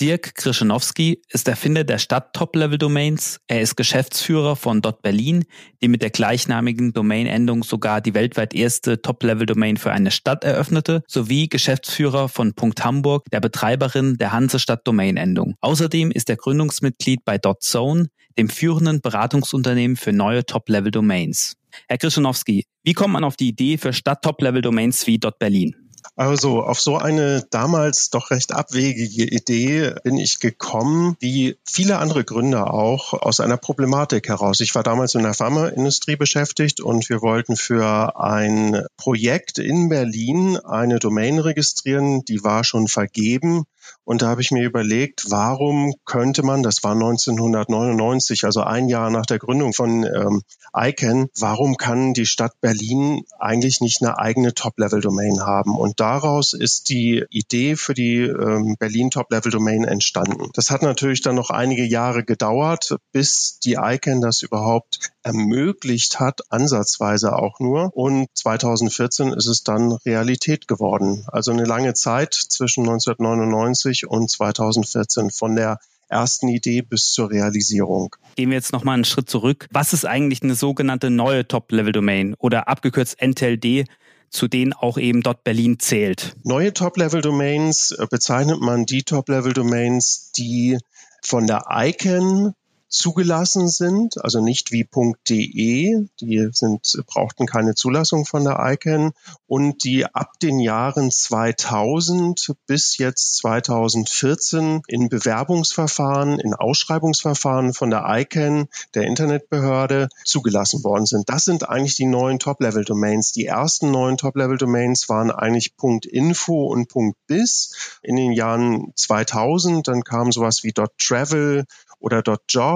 Dirk Krischanowski ist Erfinder der Stadt Top-Level-Domains. Er ist Geschäftsführer von .berlin, die mit der gleichnamigen Domain-Endung sogar die weltweit erste Top-Level-Domain für eine Stadt eröffnete, sowie Geschäftsführer von Hamburg, der Betreiberin der Hansestadt Domain-Endung. Außerdem ist er Gründungsmitglied bei .zone, dem führenden Beratungsunternehmen für neue Top-Level-Domains. Herr Krischanowski, wie kommt man auf die Idee für Stadt-Top-Level-Domains wie .berlin? Also auf so eine damals doch recht abwegige Idee bin ich gekommen, wie viele andere Gründer auch, aus einer Problematik heraus. Ich war damals in der Pharmaindustrie beschäftigt und wir wollten für ein Projekt in Berlin eine Domain registrieren, die war schon vergeben. Und da habe ich mir überlegt, warum könnte man, das war 1999, also ein Jahr nach der Gründung von ähm, ICANN, warum kann die Stadt Berlin eigentlich nicht eine eigene Top-Level-Domain haben? Und daraus ist die Idee für die ähm, Berlin Top-Level-Domain entstanden. Das hat natürlich dann noch einige Jahre gedauert, bis die ICANN das überhaupt ermöglicht hat, ansatzweise auch nur. Und 2014 ist es dann Realität geworden. Also eine lange Zeit zwischen 1999 und 2014 von der ersten Idee bis zur Realisierung. Gehen wir jetzt nochmal einen Schritt zurück. Was ist eigentlich eine sogenannte neue Top-Level-Domain oder abgekürzt NTLD? zu denen auch eben dort Berlin zählt. Neue Top-Level-Domains äh, bezeichnet man die Top-Level-Domains, die von der ICANN zugelassen sind, also nicht wie .de, die sind, brauchten keine Zulassung von der ICANN und die ab den Jahren 2000 bis jetzt 2014 in Bewerbungsverfahren, in Ausschreibungsverfahren von der ICANN, der Internetbehörde, zugelassen worden sind. Das sind eigentlich die neuen Top-Level-Domains. Die ersten neuen Top-Level-Domains waren eigentlich .info und .biz in den Jahren 2000. Dann kam sowas wie .travel oder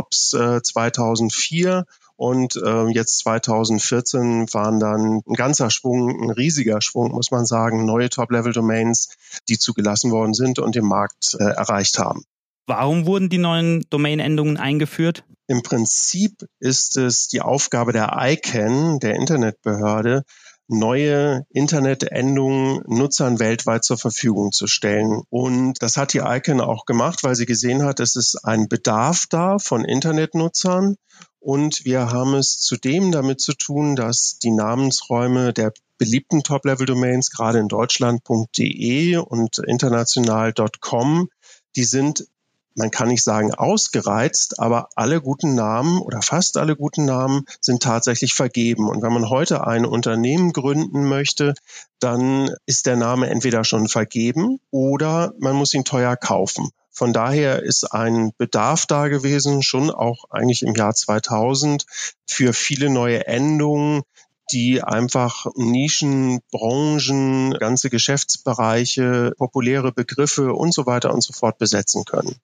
.jobs äh, 2004 und äh, jetzt 2014 waren dann ein ganzer Schwung, ein riesiger Schwung, muss man sagen, neue Top-Level-Domains, die zugelassen worden sind und den Markt äh, erreicht haben. Warum wurden die neuen Domain-Endungen eingeführt? Im Prinzip ist es die Aufgabe der ICANN, der Internetbehörde, neue Internetendungen Nutzern weltweit zur Verfügung zu stellen. Und das hat die ICANN auch gemacht, weil sie gesehen hat, es ist ein Bedarf da von Internetnutzern. Und wir haben es zudem damit zu tun, dass die Namensräume der beliebten Top-Level-Domains, gerade in Deutschland.de und international.com, die sind man kann nicht sagen ausgereizt, aber alle guten Namen oder fast alle guten Namen sind tatsächlich vergeben. Und wenn man heute ein Unternehmen gründen möchte, dann ist der Name entweder schon vergeben oder man muss ihn teuer kaufen. Von daher ist ein Bedarf da gewesen, schon auch eigentlich im Jahr 2000 für viele neue Endungen, die einfach Nischen, Branchen, ganze Geschäftsbereiche, populäre Begriffe und so weiter und so fort besetzen können.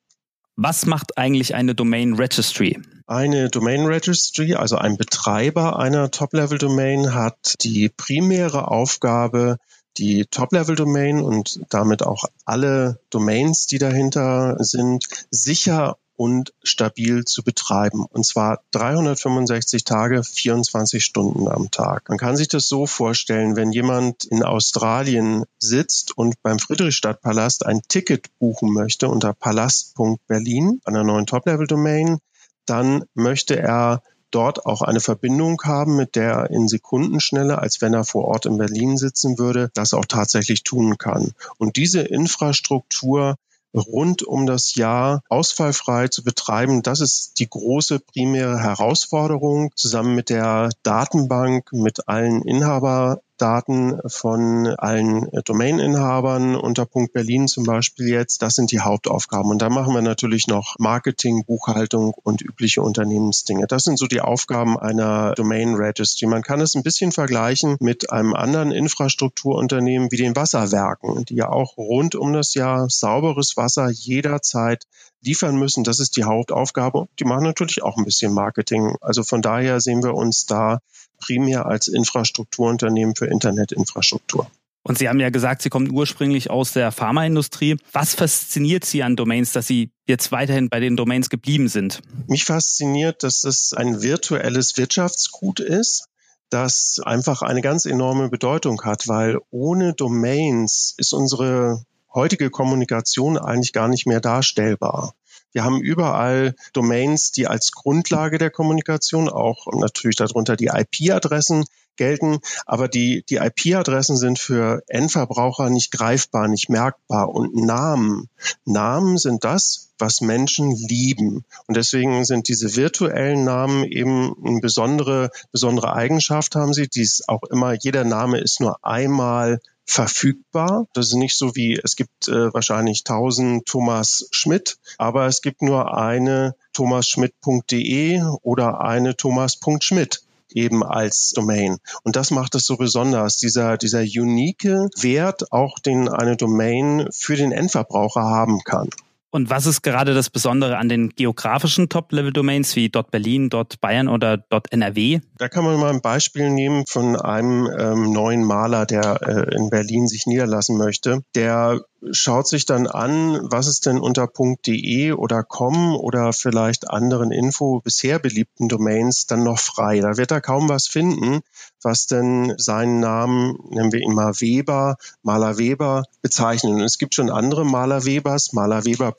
Was macht eigentlich eine Domain Registry? Eine Domain Registry, also ein Betreiber einer Top-Level-Domain, hat die primäre Aufgabe, die Top-Level-Domain und damit auch alle Domains, die dahinter sind, sicher und stabil zu betreiben. Und zwar 365 Tage, 24 Stunden am Tag. Man kann sich das so vorstellen, wenn jemand in Australien sitzt und beim Friedrichstadtpalast ein Ticket buchen möchte unter palast.berlin, einer neuen Top-Level-Domain, dann möchte er dort auch eine Verbindung haben, mit der er in Sekundenschnelle, als wenn er vor Ort in Berlin sitzen würde, das auch tatsächlich tun kann. Und diese Infrastruktur rund um das Jahr ausfallfrei zu betreiben. Das ist die große primäre Herausforderung zusammen mit der Datenbank, mit allen Inhaber Daten von allen Domaininhabern unter Punkt Berlin zum Beispiel jetzt. Das sind die Hauptaufgaben. Und da machen wir natürlich noch Marketing, Buchhaltung und übliche Unternehmensdinge. Das sind so die Aufgaben einer Domain Registry. Man kann es ein bisschen vergleichen mit einem anderen Infrastrukturunternehmen wie den Wasserwerken, die ja auch rund um das Jahr sauberes Wasser jederzeit liefern müssen. Das ist die Hauptaufgabe. Die machen natürlich auch ein bisschen Marketing. Also von daher sehen wir uns da primär als Infrastrukturunternehmen für Internetinfrastruktur. Und Sie haben ja gesagt, Sie kommen ursprünglich aus der Pharmaindustrie. Was fasziniert Sie an Domains, dass Sie jetzt weiterhin bei den Domains geblieben sind? Mich fasziniert, dass es ein virtuelles Wirtschaftsgut ist das einfach eine ganz enorme Bedeutung hat, weil ohne Domains ist unsere heutige Kommunikation eigentlich gar nicht mehr darstellbar. Wir haben überall Domains, die als Grundlage der Kommunikation, auch natürlich darunter die IP-Adressen gelten, aber die, die IP-Adressen sind für Endverbraucher nicht greifbar, nicht merkbar. Und Namen, Namen sind das, was Menschen lieben. Und deswegen sind diese virtuellen Namen eben eine besondere, besondere Eigenschaft haben sie, die ist auch immer, jeder Name ist nur einmal verfügbar. Das ist nicht so wie, es gibt äh, wahrscheinlich 1000 Thomas Schmidt, aber es gibt nur eine thomasschmidt.de oder eine thomas.schmidt eben als Domain. Und das macht es so besonders, dieser, dieser unique Wert, auch den eine Domain für den Endverbraucher haben kann. Und was ist gerade das Besondere an den geografischen Top-Level-Domains wie .berlin, .bayern oder .nrw? Da kann man mal ein Beispiel nehmen von einem ähm, neuen Maler, der äh, in Berlin sich niederlassen möchte. Der schaut sich dann an, was ist denn unter .de oder .com oder vielleicht anderen Info bisher beliebten Domains dann noch frei. Da wird er kaum was finden, was denn seinen Namen, nennen wir ihn mal Weber, Maler Weber bezeichnen. Und es gibt schon andere Maler Webers,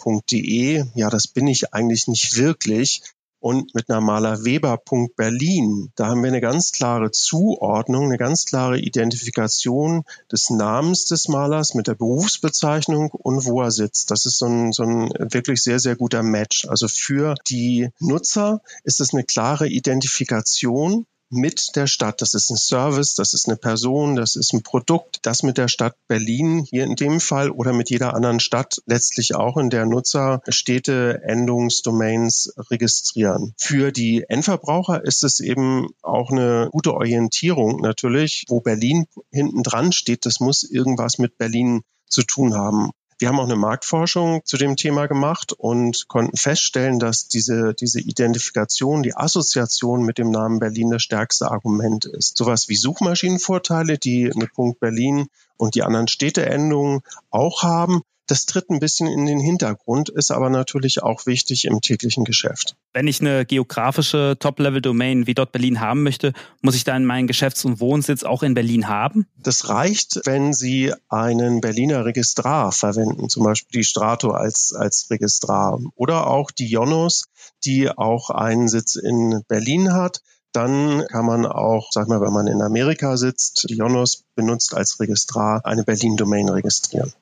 malerweber.de. Ja, das bin ich eigentlich nicht wirklich und mit einer Maler Weber.Berlin, da haben wir eine ganz klare Zuordnung, eine ganz klare Identifikation des Namens des Malers mit der Berufsbezeichnung und wo er sitzt. Das ist so ein, so ein wirklich sehr, sehr guter Match. Also für die Nutzer ist es eine klare Identifikation mit der Stadt. Das ist ein Service, das ist eine Person, das ist ein Produkt, das mit der Stadt Berlin hier in dem Fall oder mit jeder anderen Stadt letztlich auch in der Nutzer Städte Endungsdomains registrieren. Für die Endverbraucher ist es eben auch eine gute Orientierung natürlich, wo Berlin hinten dran steht. Das muss irgendwas mit Berlin zu tun haben. Wir haben auch eine Marktforschung zu dem Thema gemacht und konnten feststellen, dass diese, diese Identifikation, die Assoziation mit dem Namen Berlin das stärkste Argument ist. Sowas wie Suchmaschinenvorteile, die eine Punkt Berlin und die anderen Städteendungen auch haben, das tritt ein bisschen in den Hintergrund, ist aber natürlich auch wichtig im täglichen Geschäft. Wenn ich eine geografische Top-Level-Domain wie dort Berlin haben möchte, muss ich dann meinen Geschäfts- und Wohnsitz auch in Berlin haben? Das reicht, wenn Sie einen Berliner Registrar verwenden, zum Beispiel die Strato als, als Registrar oder auch die Jonos, die auch einen Sitz in Berlin hat. Dann kann man auch, sag mal, wenn man in Amerika sitzt, die Jonos benutzt als Registrar eine Berlin-Domain registrieren.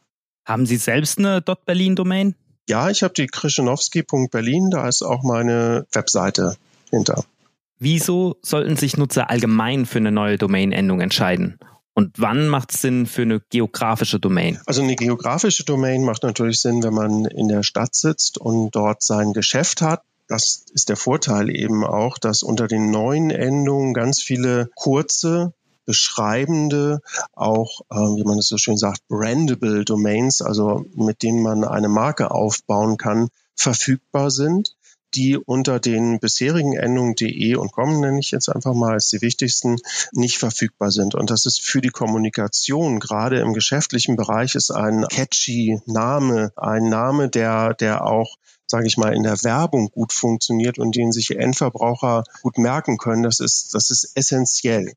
Haben Sie selbst eine .berlin-Domain? Ja, ich habe die krischenowski.berlin, da ist auch meine Webseite hinter. Wieso sollten sich Nutzer allgemein für eine neue Domain-Endung entscheiden? Und wann macht es Sinn für eine geografische Domain? Also eine geografische Domain macht natürlich Sinn, wenn man in der Stadt sitzt und dort sein Geschäft hat. Das ist der Vorteil eben auch, dass unter den neuen Endungen ganz viele kurze beschreibende, auch, äh, wie man es so schön sagt, brandable Domains, also mit denen man eine Marke aufbauen kann, verfügbar sind die unter den bisherigen Endungen de und com, nenne ich jetzt einfach mal als die wichtigsten, nicht verfügbar sind. Und das ist für die Kommunikation, gerade im geschäftlichen Bereich, ist ein catchy Name, ein Name, der, der auch sage ich mal, in der Werbung gut funktioniert und den sich Endverbraucher gut merken können, das ist, das ist essentiell.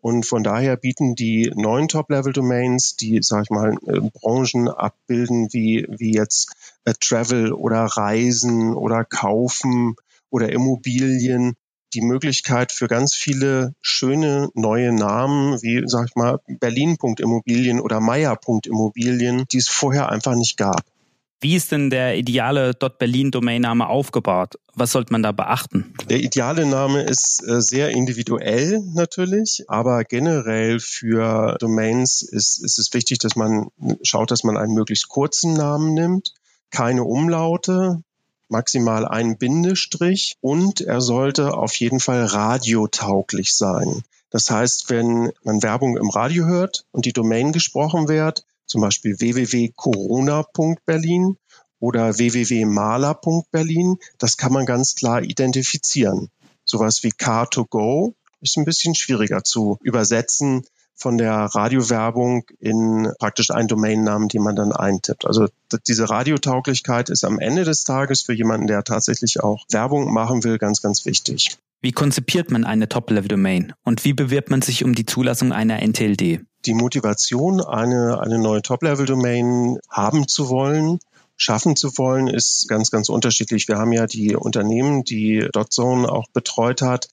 Und von daher bieten die neuen Top-Level-Domains, die, sag ich mal, äh, Branchen abbilden, wie, wie jetzt äh, Travel oder Reisen oder Kaufen oder Immobilien, die Möglichkeit für ganz viele schöne neue Namen, wie, sag ich mal, Berlin.immobilien oder Meier.immobilien, die es vorher einfach nicht gab. Wie ist denn der ideale .berlin-Domainname aufgebaut? Was sollte man da beachten? Der ideale Name ist äh, sehr individuell natürlich, aber generell für Domains ist, ist es wichtig, dass man schaut, dass man einen möglichst kurzen Namen nimmt, keine Umlaute, maximal einen Bindestrich und er sollte auf jeden Fall radiotauglich sein. Das heißt, wenn man Werbung im Radio hört und die Domain gesprochen wird, zum Beispiel www.corona.berlin oder www.maler.berlin. Das kann man ganz klar identifizieren. Sowas wie Car2Go ist ein bisschen schwieriger zu übersetzen von der Radiowerbung in praktisch einen Domainnamen, den man dann eintippt. Also diese Radiotauglichkeit ist am Ende des Tages für jemanden, der tatsächlich auch Werbung machen will, ganz, ganz wichtig. Wie konzipiert man eine Top-Level-Domain und wie bewirbt man sich um die Zulassung einer NTLD? Die Motivation, eine, eine neue Top-Level-Domain haben zu wollen, schaffen zu wollen, ist ganz, ganz unterschiedlich. Wir haben ja die Unternehmen, die DotZone auch betreut hat,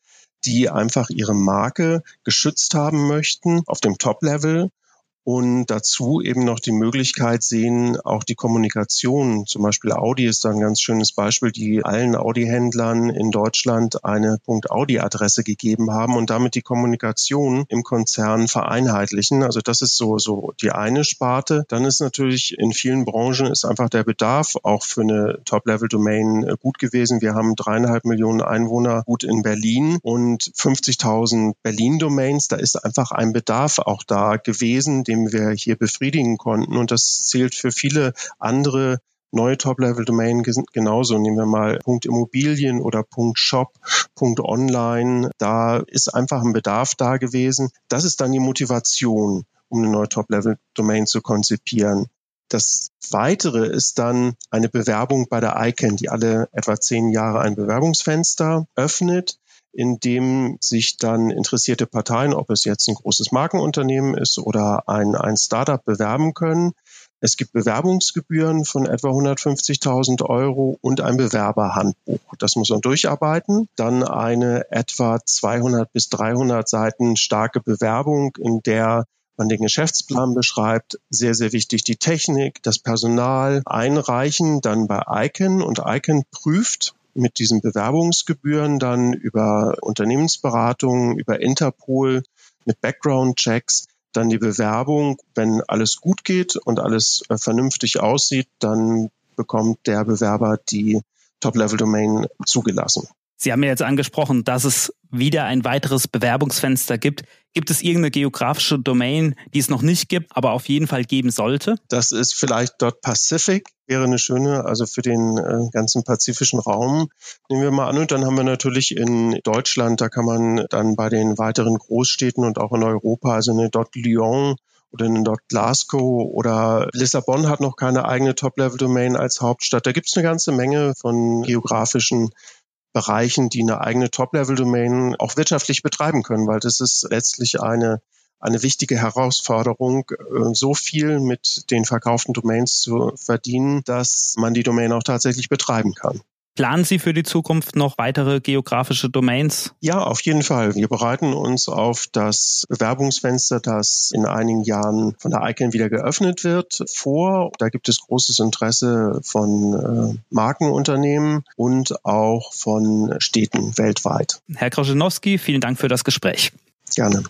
die einfach ihre Marke geschützt haben möchten auf dem Top-Level und dazu eben noch die Möglichkeit sehen, auch die Kommunikation, zum Beispiel Audi ist da ein ganz schönes Beispiel, die allen Audi-Händlern in Deutschland eine .audi-Adresse gegeben haben und damit die Kommunikation im Konzern vereinheitlichen. Also das ist so, so die eine Sparte. Dann ist natürlich in vielen Branchen ist einfach der Bedarf auch für eine Top-Level-Domain äh, gut gewesen. Wir haben dreieinhalb Millionen Einwohner gut in Berlin und 50.000 Berlin-Domains. Da ist einfach ein Bedarf auch da gewesen, den den wir hier befriedigen konnten. Und das zählt für viele andere neue Top-Level-Domain genauso. Nehmen wir mal Punkt Immobilien oder Punkt Shop, Punkt Online. Da ist einfach ein Bedarf da gewesen. Das ist dann die Motivation, um eine neue Top-Level-Domain zu konzipieren. Das weitere ist dann eine Bewerbung bei der ICANN, die alle etwa zehn Jahre ein Bewerbungsfenster öffnet in dem sich dann interessierte Parteien, ob es jetzt ein großes Markenunternehmen ist oder ein, ein Startup, bewerben können. Es gibt Bewerbungsgebühren von etwa 150.000 Euro und ein Bewerberhandbuch. Das muss man durcharbeiten. Dann eine etwa 200 bis 300 Seiten starke Bewerbung, in der man den Geschäftsplan beschreibt. Sehr, sehr wichtig die Technik, das Personal einreichen, dann bei ICANN und ICANN prüft, mit diesen Bewerbungsgebühren dann über Unternehmensberatungen, über Interpol mit Background-Checks dann die Bewerbung, wenn alles gut geht und alles äh, vernünftig aussieht, dann bekommt der Bewerber die Top-Level-Domain zugelassen. Sie haben ja jetzt angesprochen, dass es wieder ein weiteres Bewerbungsfenster gibt. Gibt es irgendeine geografische Domain, die es noch nicht gibt, aber auf jeden Fall geben sollte? Das ist vielleicht Pacific, wäre eine schöne, also für den äh, ganzen pazifischen Raum. Nehmen wir mal an und dann haben wir natürlich in Deutschland, da kann man dann bei den weiteren Großstädten und auch in Europa, also eine Lyon oder eine dort Glasgow oder Lissabon hat noch keine eigene Top-Level-Domain als Hauptstadt. Da gibt es eine ganze Menge von geografischen Bereichen, die eine eigene Top-Level-Domain auch wirtschaftlich betreiben können, weil das ist letztlich eine eine wichtige Herausforderung, äh, so viel mit den verkauften Domains zu verdienen, dass man die Domain auch tatsächlich betreiben kann. Planen Sie für die Zukunft noch weitere geografische Domains? Ja, auf jeden Fall. Wir bereiten uns auf das Bewerbungsfenster, das in einigen Jahren von der ICANN wieder geöffnet wird, vor. Da gibt es großes Interesse von äh, Markenunternehmen und auch von Städten weltweit. Herr Kroschenowski, vielen Dank für das Gespräch. Gerne.